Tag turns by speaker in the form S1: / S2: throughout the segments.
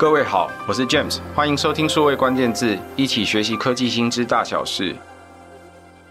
S1: 各位好，我是 James，欢迎收听数位关键字，一起学习科技新知大小事。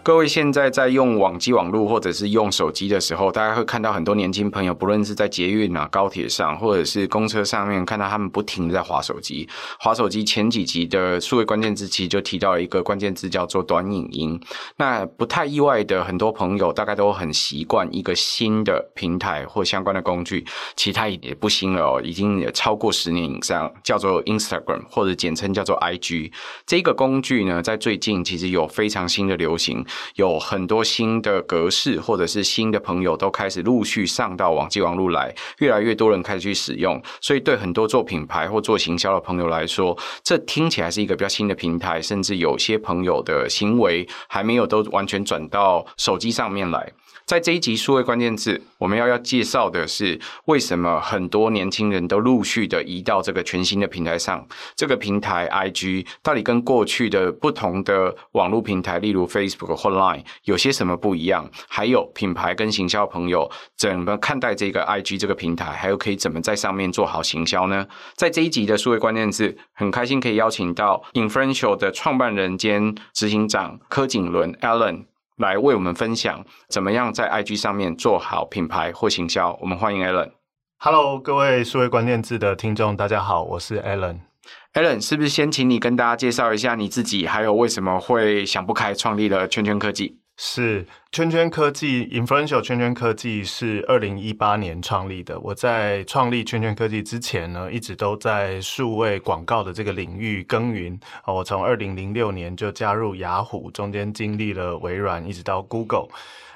S1: 各位现在在用网际网路或者是用手机的时候，大家会看到很多年轻朋友，不论是在捷运啊、高铁上，或者是公车上面，看到他们不停的在划手机。划手机前几集的数位关键字其实就提到一个关键字叫做短影音。那不太意外的，很多朋友大概都很习惯一个新的平台或相关的工具，其他也不新了哦，已经也超过十年以上，叫做 Instagram 或者简称叫做 IG。这个工具呢，在最近其实有非常新的流行。有很多新的格式，或者是新的朋友都开始陆续上到网际网路来，越来越多人开始去使用，所以对很多做品牌或做行销的朋友来说，这听起来是一个比较新的平台，甚至有些朋友的行为还没有都完全转到手机上面来。在这一集数位关键字，我们要要介绍的是为什么很多年轻人都陆续的移到这个全新的平台上。这个平台 IG 到底跟过去的不同的网络平台，例如 Facebook 或 Line 有些什么不一样？还有品牌跟行销朋友怎么看待这个 IG 这个平台？还有可以怎么在上面做好行销呢？在这一集的数位关键字，很开心可以邀请到 Influential 的创办人兼执行长柯景伦 Alan。来为我们分享怎么样在 IG 上面做好品牌或行销。我们欢迎 Alan。
S2: Hello，各位数位关键字的听众，大家好，我是 Alan。
S1: Allen，是不是先请你跟大家介绍一下你自己，还有为什么会想不开创立了圈圈科技？
S2: 是圈圈科技，Influential 圈圈科技是二零一八年创立的。我在创立圈圈科技之前呢，一直都在数位广告的这个领域耕耘。我从二零零六年就加入雅虎，中间经历了微软，一直到 Google。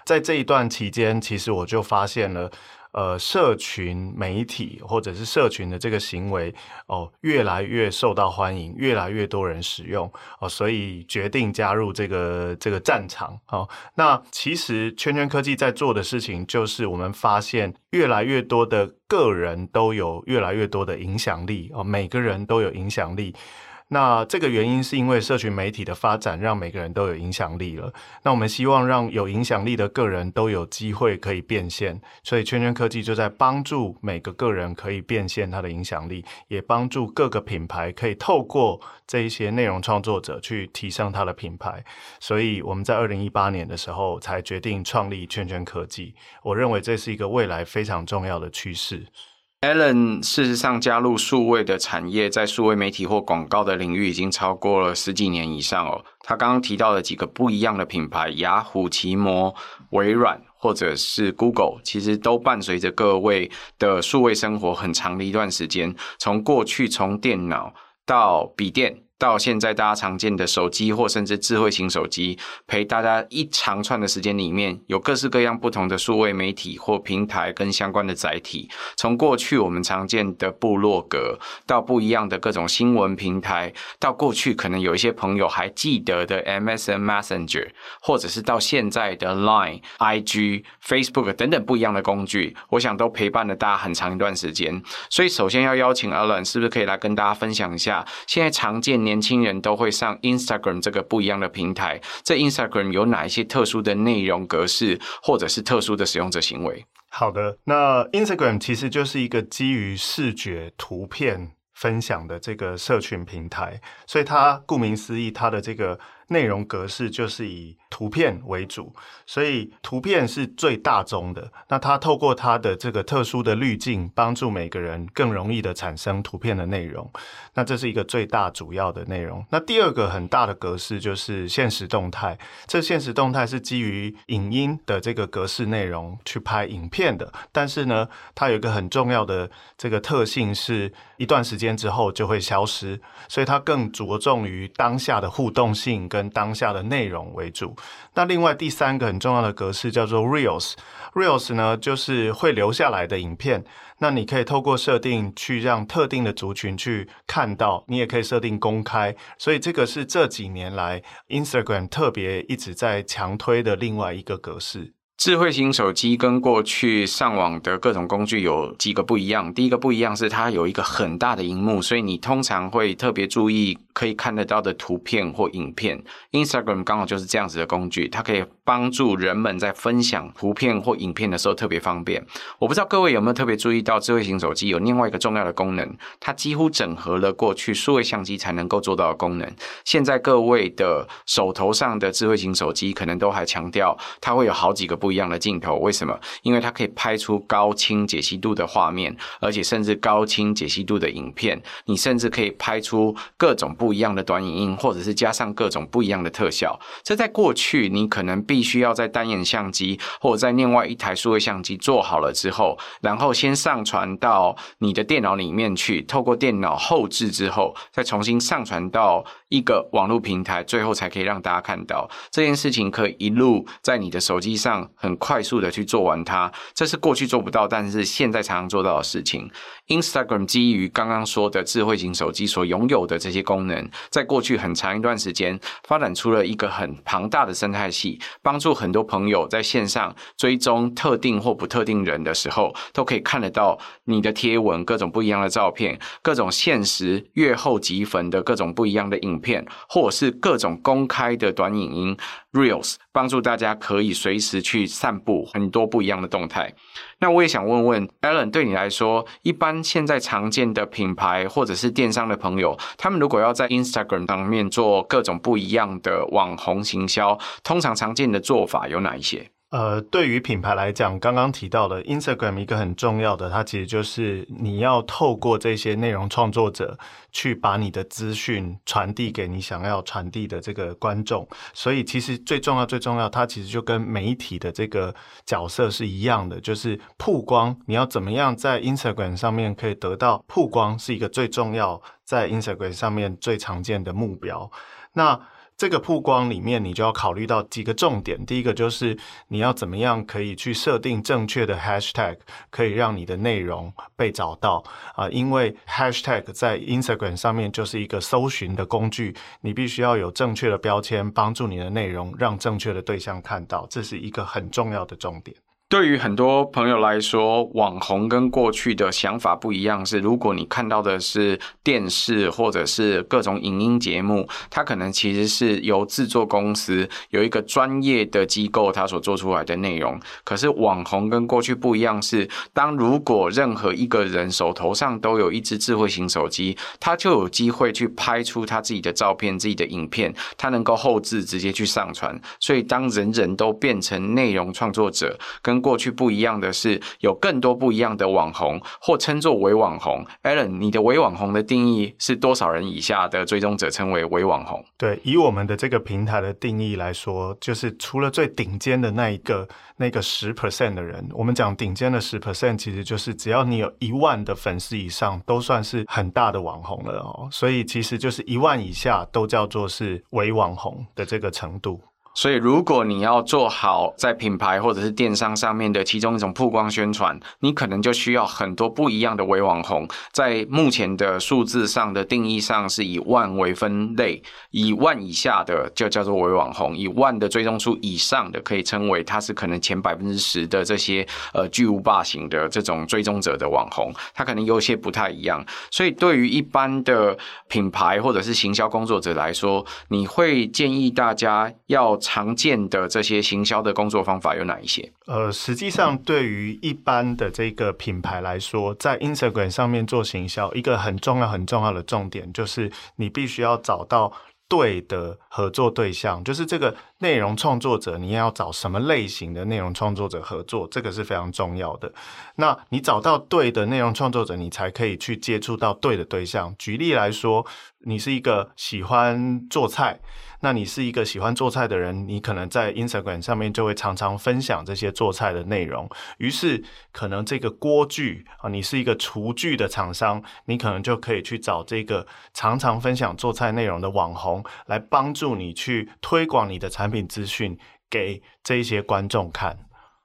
S2: 在这一段期间，其实我就发现了。呃，社群媒体或者是社群的这个行为哦，越来越受到欢迎，越来越多人使用哦，所以决定加入这个这个战场哦。那其实圈圈科技在做的事情，就是我们发现越来越多的个人都有越来越多的影响力哦，每个人都有影响力。那这个原因是因为社群媒体的发展，让每个人都有影响力了。那我们希望让有影响力的个人都有机会可以变现，所以圈圈科技就在帮助每个个人可以变现他的影响力，也帮助各个品牌可以透过这一些内容创作者去提升他的品牌。所以我们在二零一八年的时候才决定创立圈圈科技。我认为这是一个未来非常重要的趋势。
S1: Alan 事实上加入数位的产业，在数位媒体或广告的领域已经超过了十几年以上哦。他刚刚提到的几个不一样的品牌，雅虎、奇摩、微软或者是 Google，其实都伴随着各位的数位生活很长的一段时间。从过去从电脑到笔电。到现在，大家常见的手机或甚至智慧型手机，陪大家一长串的时间里面，有各式各样不同的数位媒体或平台跟相关的载体。从过去我们常见的部落格，到不一样的各种新闻平台，到过去可能有一些朋友还记得的 MSN Messenger，或者是到现在的 Line、IG、Facebook 等等不一样的工具，我想都陪伴了大家很长一段时间。所以，首先要邀请 Alan，是不是可以来跟大家分享一下现在常见年年轻人都会上 Instagram 这个不一样的平台，这 Instagram 有哪一些特殊的内容格式，或者是特殊的使用者行为？
S2: 好的，那 Instagram 其实就是一个基于视觉图片分享的这个社群平台，所以它顾名思义，它的这个。内容格式就是以图片为主，所以图片是最大宗的。那它透过它的这个特殊的滤镜，帮助每个人更容易的产生图片的内容。那这是一个最大主要的内容。那第二个很大的格式就是现实动态。这现实动态是基于影音的这个格式内容去拍影片的，但是呢，它有一个很重要的这个特性，是一段时间之后就会消失，所以它更着重于当下的互动性跟当下的内容为主。那另外第三个很重要的格式叫做 Reels，Reels 呢就是会留下来的影片。那你可以透过设定去让特定的族群去看到，你也可以设定公开。所以这个是这几年来 Instagram 特别一直在强推的另外一个格式。
S1: 智慧型手机跟过去上网的各种工具有几个不一样。第一个不一样是它有一个很大的荧幕，所以你通常会特别注意可以看得到的图片或影片。Instagram 刚好就是这样子的工具，它可以帮助人们在分享图片或影片的时候特别方便。我不知道各位有没有特别注意到，智慧型手机有另外一个重要的功能，它几乎整合了过去数位相机才能够做到的功能。现在各位的手头上的智慧型手机可能都还强调它会有好几个不一样的镜头，为什么？因为它可以拍出高清解析度的画面，而且甚至高清解析度的影片。你甚至可以拍出各种不一样的短影音，或者是加上各种不一样的特效。这在过去你可能必须要在单眼相机或者在另外一台数位相机做好了之后，然后先上传到你的电脑里面去，透过电脑后置之后，再重新上传到一个网络平台，最后才可以让大家看到。这件事情可以一路在你的手机上很快速的去做完它，这是过去做不到，但是现在常常做到的事情。Instagram 基于刚刚说的智慧型手机所拥有的这些功能，在过去很长一段时间发展出了一个很庞大的生态系，帮助很多朋友在线上追踪特定或不特定人的时候，都可以看得到你的贴文、各种不一样的照片、各种限时阅后即焚的各种不一样的影片，或者是各种公开的短影音。Reels 帮助大家可以随时去散布很多不一样的动态。那我也想问问 Alan，对你来说，一般现在常见的品牌或者是电商的朋友，他们如果要在在 Instagram 当面做各种不一样的网红行销，通常常见的做法有哪一些？
S2: 呃，对于品牌来讲，刚刚提到的 Instagram 一个很重要的，它其实就是你要透过这些内容创作者去把你的资讯传递给你想要传递的这个观众。所以，其实最重要、最重要，它其实就跟媒体的这个角色是一样的，就是曝光。你要怎么样在 Instagram 上面可以得到曝光，是一个最重要在 Instagram 上面最常见的目标。那这个曝光里面，你就要考虑到几个重点。第一个就是你要怎么样可以去设定正确的 hashtag，可以让你的内容被找到啊。因为 hashtag 在 Instagram 上面就是一个搜寻的工具，你必须要有正确的标签，帮助你的内容让正确的对象看到，这是一个很重要的重点。
S1: 对于很多朋友来说，网红跟过去的想法不一样。是如果你看到的是电视或者是各种影音节目，它可能其实是由制作公司有一个专业的机构，它所做出来的内容。可是网红跟过去不一样，是当如果任何一个人手头上都有一支智慧型手机，他就有机会去拍出他自己的照片、自己的影片，他能够后置直接去上传。所以当人人都变成内容创作者，跟过去不一样的是，有更多不一样的网红，或称作伪网红。Allen，你的伪网红的定义是多少人以下的追踪者称为伪网红？
S2: 对，以我们的这个平台的定义来说，就是除了最顶尖的那一个那个十 percent 的人，我们讲顶尖的十 percent，其实就是只要你有一万的粉丝以上，都算是很大的网红了哦。所以其实就是一万以下都叫做是伪网红的这个程度。
S1: 所以，如果你要做好在品牌或者是电商上面的其中一种曝光宣传，你可能就需要很多不一样的伪网红。在目前的数字上的定义上，是以万为分类，以万以下的就叫做伪网红，以万的追踪数以上的可以称为它是可能前百分之十的这些呃巨无霸型的这种追踪者的网红，它可能有些不太一样。所以，对于一般的品牌或者是行销工作者来说，你会建议大家要。常见的这些行销的工作方法有哪一些？
S2: 呃，实际上对于一般的这个品牌来说，在 Instagram 上面做行销，一个很重要很重要的重点就是你必须要找到对的合作对象，就是这个。内容创作者，你要找什么类型的内容创作者合作？这个是非常重要的。那你找到对的内容创作者，你才可以去接触到对的对象。举例来说，你是一个喜欢做菜，那你是一个喜欢做菜的人，你可能在 Instagram 上面就会常常分享这些做菜的内容。于是，可能这个锅具啊，你是一个厨具的厂商，你可能就可以去找这个常常分享做菜内容的网红，来帮助你去推广你的产品。资讯给这一些观众看，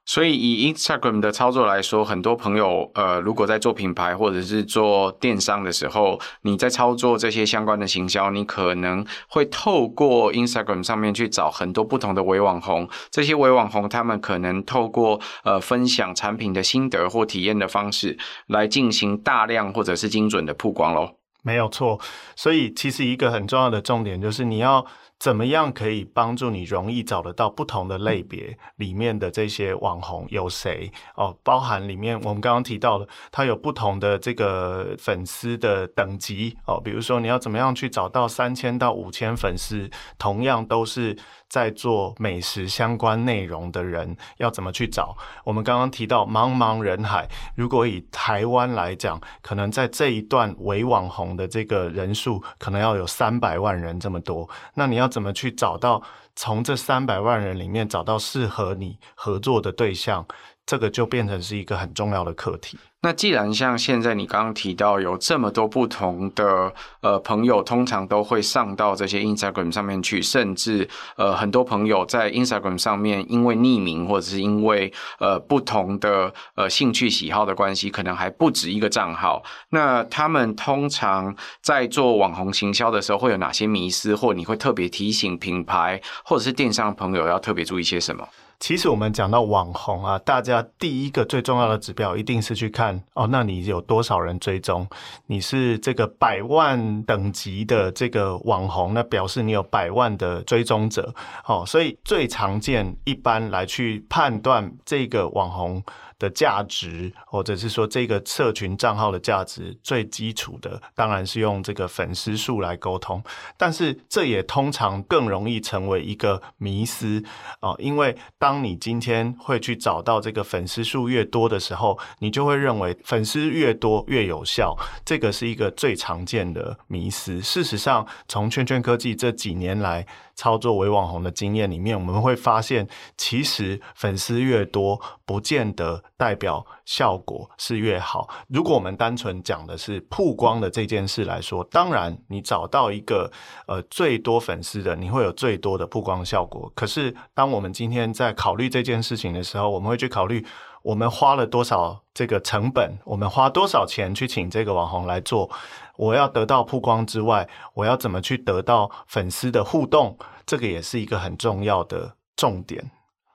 S1: 所以以 Instagram 的操作来说，很多朋友呃，如果在做品牌或者是做电商的时候，你在操作这些相关的行销，你可能会透过 Instagram 上面去找很多不同的伪网红，这些伪网红他们可能透过呃分享产品的心得或体验的方式来进行大量或者是精准的曝光喽。
S2: 没有错，所以其实一个很重要的重点就是你要怎么样可以帮助你容易找得到不同的类别里面的这些网红有谁哦？包含里面我们刚刚提到的，它有不同的这个粉丝的等级哦，比如说你要怎么样去找到三千到五千粉丝，同样都是。在做美食相关内容的人要怎么去找？我们刚刚提到茫茫人海，如果以台湾来讲，可能在这一段伪网红的这个人数，可能要有三百万人这么多。那你要怎么去找到从这三百万人里面找到适合你合作的对象？这个就变成是一个很重要的课题。
S1: 那既然像现在你刚刚提到有这么多不同的呃朋友，通常都会上到这些 Instagram 上面去，甚至呃很多朋友在 Instagram 上面因为匿名或者是因为呃不同的呃兴趣喜好的关系，可能还不止一个账号。那他们通常在做网红行销的时候，会有哪些迷思，或你会特别提醒品牌或者是电商朋友要特别注意些什么？
S2: 其实我们讲到网红啊，大家第一个最重要的指标一定是去看哦，那你有多少人追踪？你是这个百万等级的这个网红，那表示你有百万的追踪者。哦，所以最常见一般来去判断这个网红的价值，或者是说这个社群账号的价值，最基础的当然是用这个粉丝数来沟通，但是这也通常更容易成为一个迷思啊，因为当你今天会去找到这个粉丝数越多的时候，你就会认为粉丝越多越有效，这个是一个最常见的迷思。事实上，从圈圈科技这几年来，操作伪网红的经验里面，我们会发现，其实粉丝越多，不见得代表效果是越好。如果我们单纯讲的是曝光的这件事来说，当然你找到一个呃最多粉丝的，你会有最多的曝光效果。可是，当我们今天在考虑这件事情的时候，我们会去考虑我们花了多少这个成本，我们花多少钱去请这个网红来做。我要得到曝光之外，我要怎么去得到粉丝的互动？这个也是一个很重要的重点。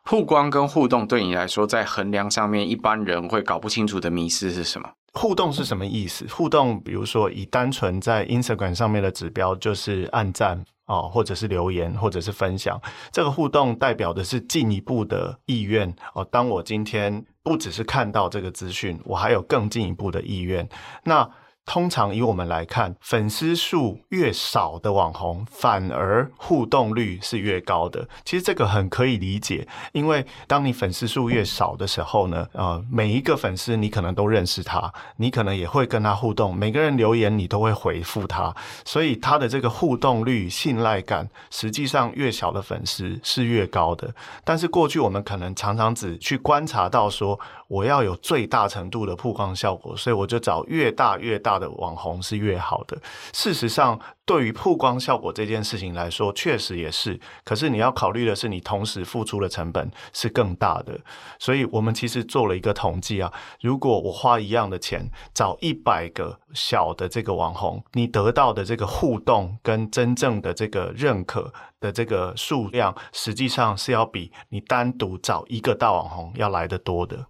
S1: 曝光跟互动对你来说，在衡量上面，一般人会搞不清楚的迷思是什么？
S2: 互动是什么意思？互动，比如说以单纯在 Instagram 上面的指标，就是按赞啊，或者是留言，或者是分享。这个互动代表的是进一步的意愿哦。当我今天不只是看到这个资讯，我还有更进一步的意愿。那通常以我们来看，粉丝数越少的网红，反而互动率是越高的。其实这个很可以理解，因为当你粉丝数越少的时候呢，呃，每一个粉丝你可能都认识他，你可能也会跟他互动，每个人留言你都会回复他，所以他的这个互动率、信赖感，实际上越小的粉丝是越高的。但是过去我们可能常常只去观察到说，我要有最大程度的曝光效果，所以我就找越大越大的网红是越好的。事实上，对于曝光效果这件事情来说，确实也是。可是你要考虑的是，你同时付出的成本是更大的。所以我们其实做了一个统计啊，如果我花一样的钱找一百个小的这个网红，你得到的这个互动跟真正的这个认可的这个数量，实际上是要比你单独找一个大网红要来得多的。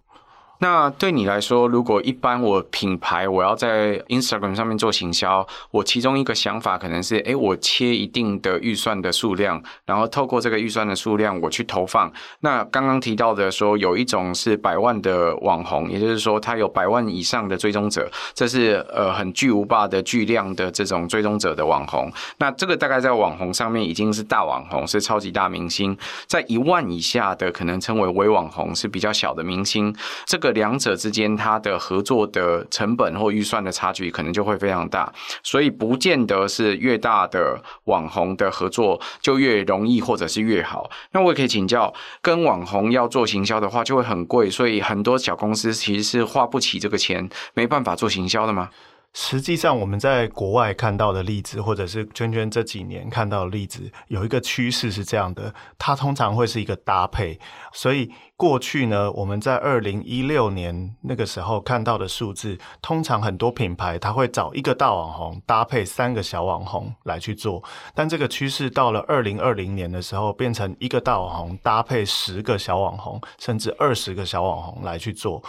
S1: 那对你来说，如果一般我品牌我要在 Instagram 上面做行销，我其中一个想法可能是，诶，我切一定的预算的数量，然后透过这个预算的数量，我去投放。那刚刚提到的说，有一种是百万的网红，也就是说他有百万以上的追踪者，这是呃很巨无霸的巨量的这种追踪者的网红。那这个大概在网红上面已经是大网红，是超级大明星。在一万以下的，可能称为微网红，是比较小的明星。这个。两者之间，它的合作的成本或预算的差距可能就会非常大，所以不见得是越大的网红的合作就越容易或者是越好。那我也可以请教，跟网红要做行销的话，就会很贵，所以很多小公司其实是花不起这个钱，没办法做行销的吗？
S2: 实际上，我们在国外看到的例子，或者是圈圈这几年看到的例子，有一个趋势是这样的：它通常会是一个搭配。所以过去呢，我们在二零一六年那个时候看到的数字，通常很多品牌它会找一个大网红搭配三个小网红来去做。但这个趋势到了二零二零年的时候，变成一个大网红搭配十个小网红，甚至二十个小网红来去做。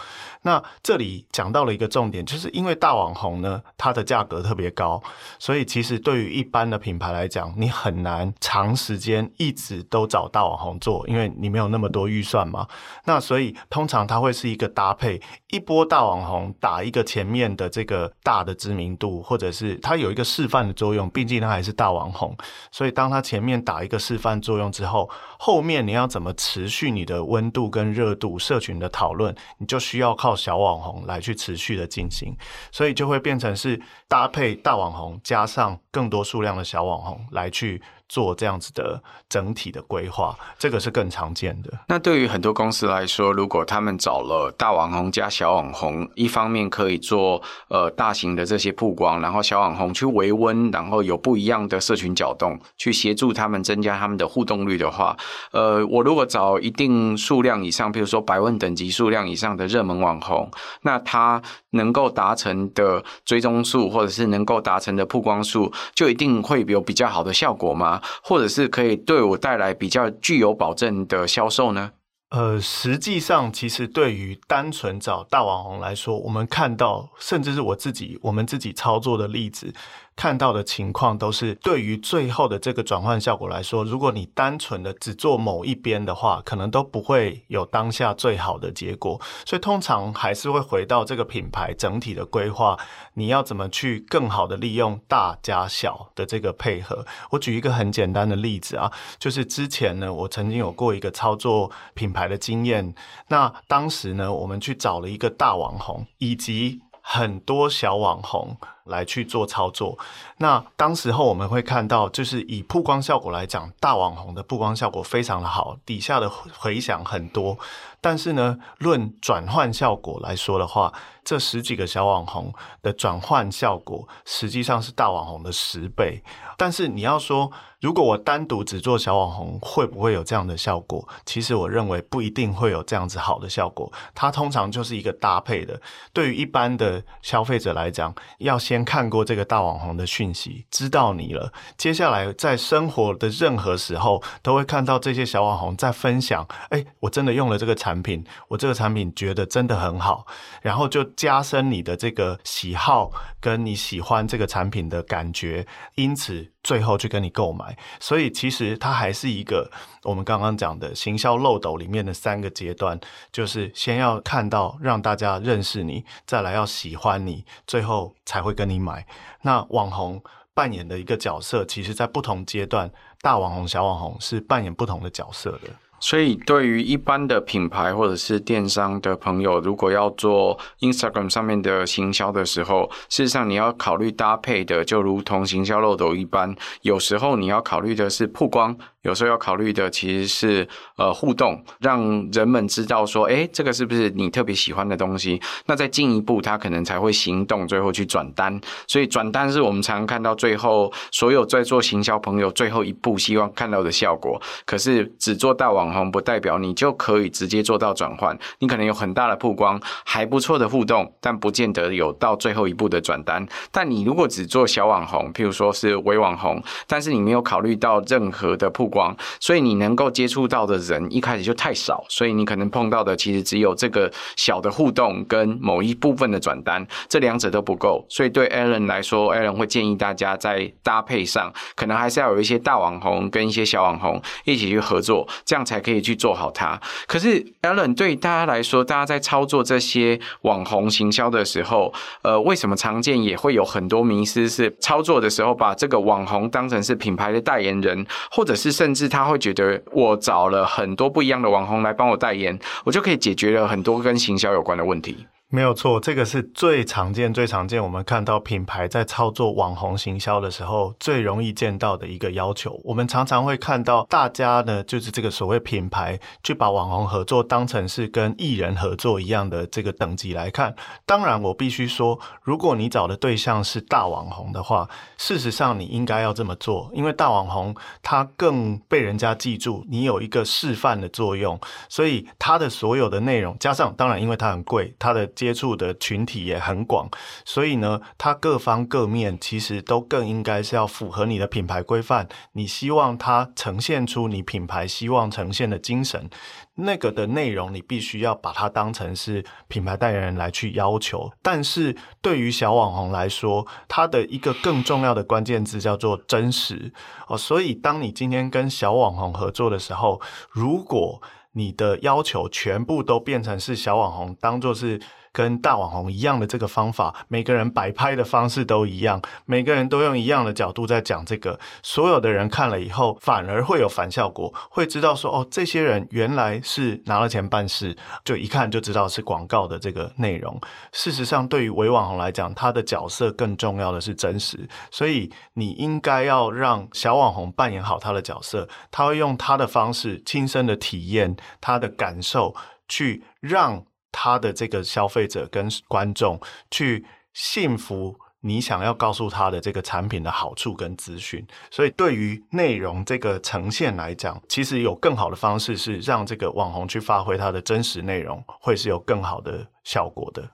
S2: 那这里讲到了一个重点，就是因为大网红呢。它的价格特别高，所以其实对于一般的品牌来讲，你很难长时间一直都找大网红做，因为你没有那么多预算嘛。那所以通常它会是一个搭配，一波大网红打一个前面的这个大的知名度，或者是它有一个示范的作用，毕竟它还是大网红，所以当它前面打一个示范作用之后，后面你要怎么持续你的温度跟热度，社群的讨论，你就需要靠小网红来去持续的进行，所以就会变成是搭配大网红加上更多数量的小网红来去。做这样子的整体的规划，这个是更常见的。
S1: 那对于很多公司来说，如果他们找了大网红加小网红，一方面可以做呃大型的这些曝光，然后小网红去维温，然后有不一样的社群角动，去协助他们增加他们的互动率的话，呃，我如果找一定数量以上，比如说百万等级数量以上的热门网红，那他能够达成的追踪数，或者是能够达成的曝光数，就一定会有比较好的效果吗？或者是可以对我带来比较具有保证的销售呢？
S2: 呃，实际上，其实对于单纯找大网红来说，我们看到，甚至是我自己，我们自己操作的例子。看到的情况都是，对于最后的这个转换效果来说，如果你单纯的只做某一边的话，可能都不会有当下最好的结果。所以通常还是会回到这个品牌整体的规划，你要怎么去更好的利用大加小的这个配合。我举一个很简单的例子啊，就是之前呢，我曾经有过一个操作品牌的经验，那当时呢，我们去找了一个大网红以及很多小网红。来去做操作，那当时候我们会看到，就是以曝光效果来讲，大网红的曝光效果非常的好，底下的回响很多。但是呢，论转换效果来说的话，这十几个小网红的转换效果实际上是大网红的十倍。但是你要说，如果我单独只做小网红，会不会有这样的效果？其实我认为不一定会有这样子好的效果。它通常就是一个搭配的。对于一般的消费者来讲，要先看过这个大网红的讯息，知道你了。接下来在生活的任何时候，都会看到这些小网红在分享。哎，我真的用了这个产品，我这个产品觉得真的很好，然后就加深你的这个喜好，跟你喜欢这个产品的感觉，因此。最后去跟你购买，所以其实它还是一个我们刚刚讲的行销漏斗里面的三个阶段，就是先要看到让大家认识你，再来要喜欢你，最后才会跟你买。那网红扮演的一个角色，其实在不同阶段，大网红、小网红是扮演不同的角色的。
S1: 所以，对于一般的品牌或者是电商的朋友，如果要做 Instagram 上面的行销的时候，事实上你要考虑搭配的，就如同行销漏斗一般，有时候你要考虑的是曝光。有时候要考虑的其实是呃互动，让人们知道说，诶，这个是不是你特别喜欢的东西？那再进一步，他可能才会行动，最后去转单。所以转单是我们常看到最后所有在做行销朋友最后一步希望看到的效果。可是只做大网红，不代表你就可以直接做到转换。你可能有很大的曝光，还不错的互动，但不见得有到最后一步的转单。但你如果只做小网红，譬如说是微网红，但是你没有考虑到任何的曝光。光，所以你能够接触到的人一开始就太少，所以你可能碰到的其实只有这个小的互动跟某一部分的转单，这两者都不够。所以对 Alan 来说，Alan 会建议大家在搭配上，可能还是要有一些大网红跟一些小网红一起去合作，这样才可以去做好它。可是 Alan 对大家来说，大家在操作这些网红行销的时候，呃，为什么常见也会有很多迷思？是操作的时候把这个网红当成是品牌的代言人，或者是甚至他会觉得，我找了很多不一样的网红来帮我代言，我就可以解决了很多跟行销有关的问题。
S2: 没有错，这个是最常见、最常见。我们看到品牌在操作网红行销的时候，最容易见到的一个要求。我们常常会看到大家呢，就是这个所谓品牌，去把网红合作当成是跟艺人合作一样的这个等级来看。当然，我必须说，如果你找的对象是大网红的话，事实上你应该要这么做，因为大网红他更被人家记住，你有一个示范的作用，所以他的所有的内容加上，当然因为他很贵，他的接触的群体也很广，所以呢，它各方各面其实都更应该是要符合你的品牌规范。你希望它呈现出你品牌希望呈现的精神，那个的内容你必须要把它当成是品牌代言人来去要求。但是对于小网红来说，它的一个更重要的关键字叫做真实哦。所以当你今天跟小网红合作的时候，如果你的要求全部都变成是小网红，当做是跟大网红一样的这个方法，每个人摆拍的方式都一样，每个人都用一样的角度在讲这个，所有的人看了以后，反而会有反效果，会知道说，哦，这些人原来是拿了钱办事，就一看就知道是广告的这个内容。事实上，对于伪网红来讲，他的角色更重要的是真实，所以你应该要让小网红扮演好他的角色，他会用他的方式亲身的体验。他的感受，去让他的这个消费者跟观众去信服你想要告诉他的这个产品的好处跟资讯。所以，对于内容这个呈现来讲，其实有更好的方式是让这个网红去发挥他的真实内容，会是有更好的效果的。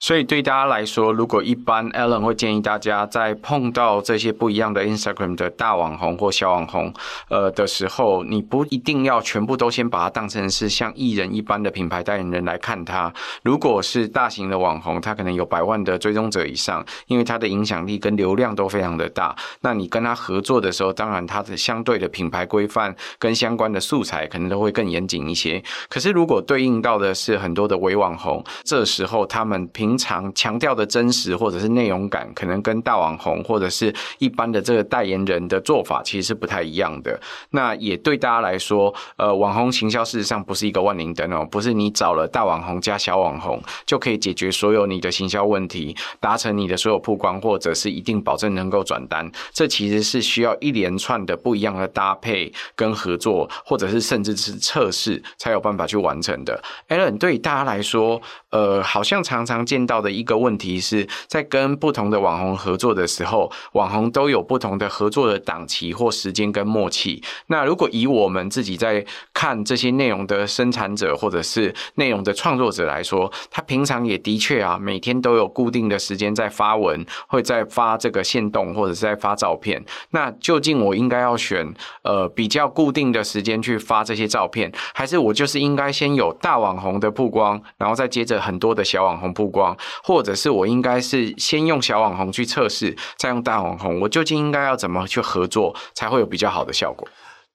S1: 所以对大家来说，如果一般 Alan 会建议大家在碰到这些不一样的 Instagram 的大网红或小网红，呃的时候，你不一定要全部都先把它当成是像艺人一般的品牌代言人来看他。如果是大型的网红，他可能有百万的追踪者以上，因为他的影响力跟流量都非常的大。那你跟他合作的时候，当然他的相对的品牌规范跟相关的素材可能都会更严谨一些。可是如果对应到的是很多的伪网红，这时候他们平平常强调的真实或者是内容感，可能跟大网红或者是一般的这个代言人的做法其实是不太一样的。那也对大家来说，呃，网红行销事实上不是一个万灵灯哦，不是你找了大网红加小网红就可以解决所有你的行销问题，达成你的所有曝光，或者是一定保证能够转单。这其实是需要一连串的不一样的搭配跟合作，或者是甚至是测试才有办法去完成的。Allen 对大家来说，呃，好像常常见。到的一个问题是在跟不同的网红合作的时候，网红都有不同的合作的档期或时间跟默契。那如果以我们自己在看这些内容的生产者或者是内容的创作者来说，他平常也的确啊，每天都有固定的时间在发文，会在发这个限动或者是在发照片。那究竟我应该要选呃比较固定的时间去发这些照片，还是我就是应该先有大网红的曝光，然后再接着很多的小网红曝光？或者是我应该是先用小网红去测试，再用大网红，我究竟应该要怎么去合作，才会有比较好的效果？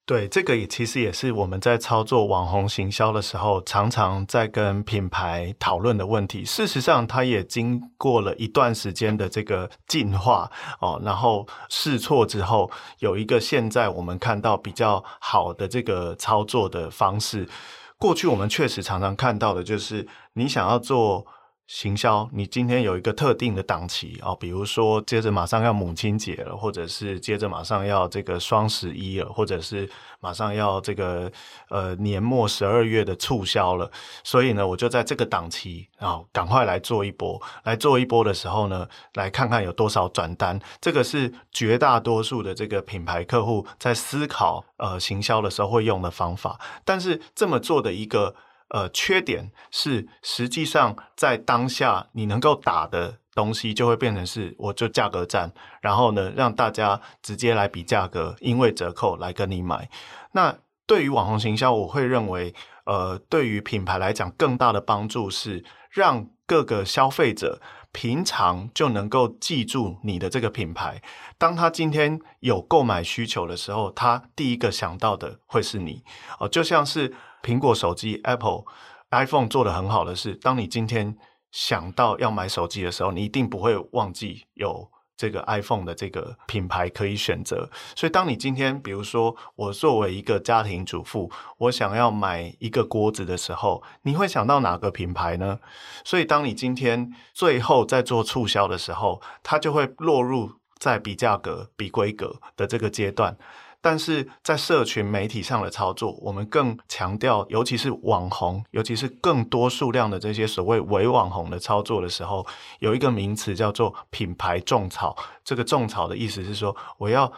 S2: 对，这个也其实也是我们在操作网红行销的时候，常常在跟品牌讨论的问题。事实上，它也经过了一段时间的这个进化哦，然后试错之后，有一个现在我们看到比较好的这个操作的方式。过去我们确实常常看到的就是，你想要做。行销，你今天有一个特定的档期哦，比如说接着马上要母亲节了，或者是接着马上要这个双十一了，或者是马上要这个呃年末十二月的促销了，所以呢，我就在这个档期啊，赶快来做一波，来做一波的时候呢，来看看有多少转单。这个是绝大多数的这个品牌客户在思考呃行销的时候会用的方法，但是这么做的一个。呃，缺点是，实际上在当下你能够打的东西就会变成是，我就价格战，然后呢，让大家直接来比价格，因为折扣来跟你买。那对于网红行销，我会认为，呃，对于品牌来讲，更大的帮助是让各个消费者平常就能够记住你的这个品牌。当他今天有购买需求的时候，他第一个想到的会是你。哦、就像是。苹果手机 Apple iPhone 做得很好的是，当你今天想到要买手机的时候，你一定不会忘记有这个 iPhone 的这个品牌可以选择。所以，当你今天比如说我作为一个家庭主妇，我想要买一个锅子的时候，你会想到哪个品牌呢？所以，当你今天最后在做促销的时候，它就会落入在比价格、比规格的这个阶段。但是在社群媒体上的操作，我们更强调，尤其是网红，尤其是更多数量的这些所谓伪网红的操作的时候，有一个名词叫做品牌种草。这个种草的意思是说，我要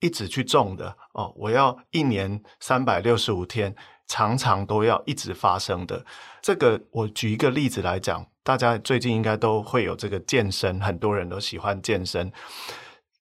S2: 一直去种的哦，我要一年三百六十五天，常常都要一直发生的。这个我举一个例子来讲，大家最近应该都会有这个健身，很多人都喜欢健身。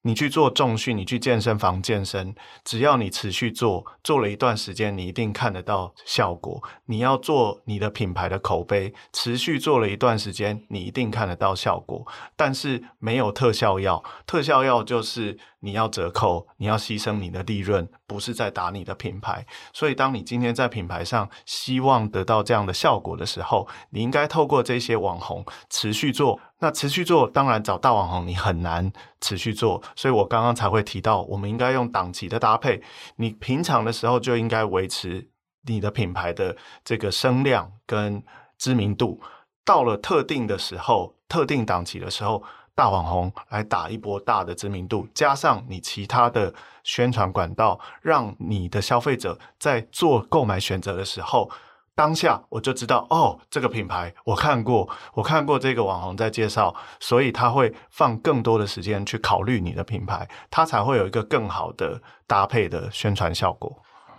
S2: 你去做重训，你去健身房健身，只要你持续做，做了一段时间，你一定看得到效果。你要做你的品牌的口碑，持续做了一段时间，你一定看得到效果。但是没有特效药，特效药就是你要折扣，你要牺牲你的利润，不是在打你的品牌。所以，当你今天在品牌上希望得到这样的效果的时候，你应该透过这些网红持续做。那持续做，当然找大网红你很难持续做，所以我刚刚才会提到，我们应该用档期的搭配。你平常的时候就应该维持你的品牌的这个声量跟知名度，到了特定的时候、特定档期的时候，大网红来打一波大的知名度，加上你其他的宣传管道，让你的消费者在做购买选择的时候。当下我就知道哦，这个品牌我看过，我看过这个网红在介绍，所以他会放更多的时间去考虑你的品牌，他才会有一个更好的搭配的宣传效果。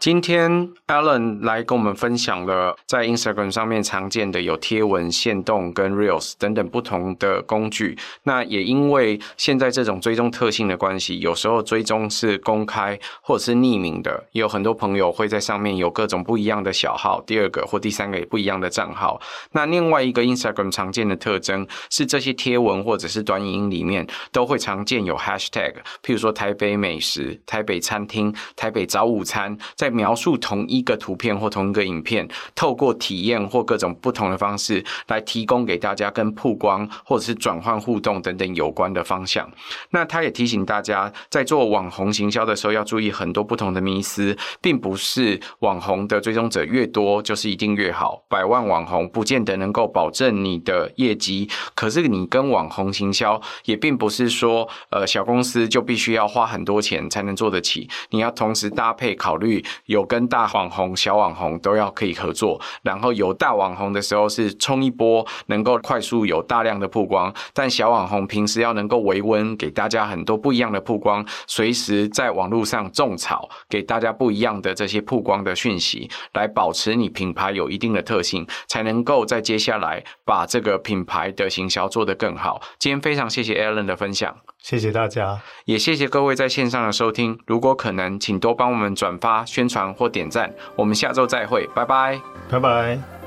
S1: 今天 Alan 来跟我们分享了在 Instagram 上面常见的有贴文、限动跟 Reels 等等不同的工具。那也因为现在这种追踪特性的关系，有时候追踪是公开或者是匿名的，也有很多朋友会在上面有各种不一样的小号，第二个或第三个也不一样的账号。那另外一个 Instagram 常见的特征是这些贴文或者是短影音里面都会常见有 Hashtag，譬如说台北美食、台北餐厅、台北早午餐，在描述同一个图片或同一个影片，透过体验或各种不同的方式来提供给大家跟曝光或者是转换互动等等有关的方向。那他也提醒大家，在做网红行销的时候要注意很多不同的迷思，并不是网红的追踪者越多就是一定越好。百万网红不见得能够保证你的业绩，可是你跟网红行销也并不是说，呃，小公司就必须要花很多钱才能做得起。你要同时搭配考虑。有跟大网红、小网红都要可以合作，然后有大网红的时候是冲一波，能够快速有大量的曝光，但小网红平时要能够维温，给大家很多不一样的曝光，随时在网络上种草，给大家不一样的这些曝光的讯息，来保持你品牌有一定的特性，才能够在接下来把这个品牌的行销做得更好。今天非常谢谢 Alan 的分享。
S2: 谢谢大家，
S1: 也谢谢各位在线上的收听。如果可能，请多帮我们转发、宣宣传或点赞。我们下周再会，拜拜，
S2: 拜拜。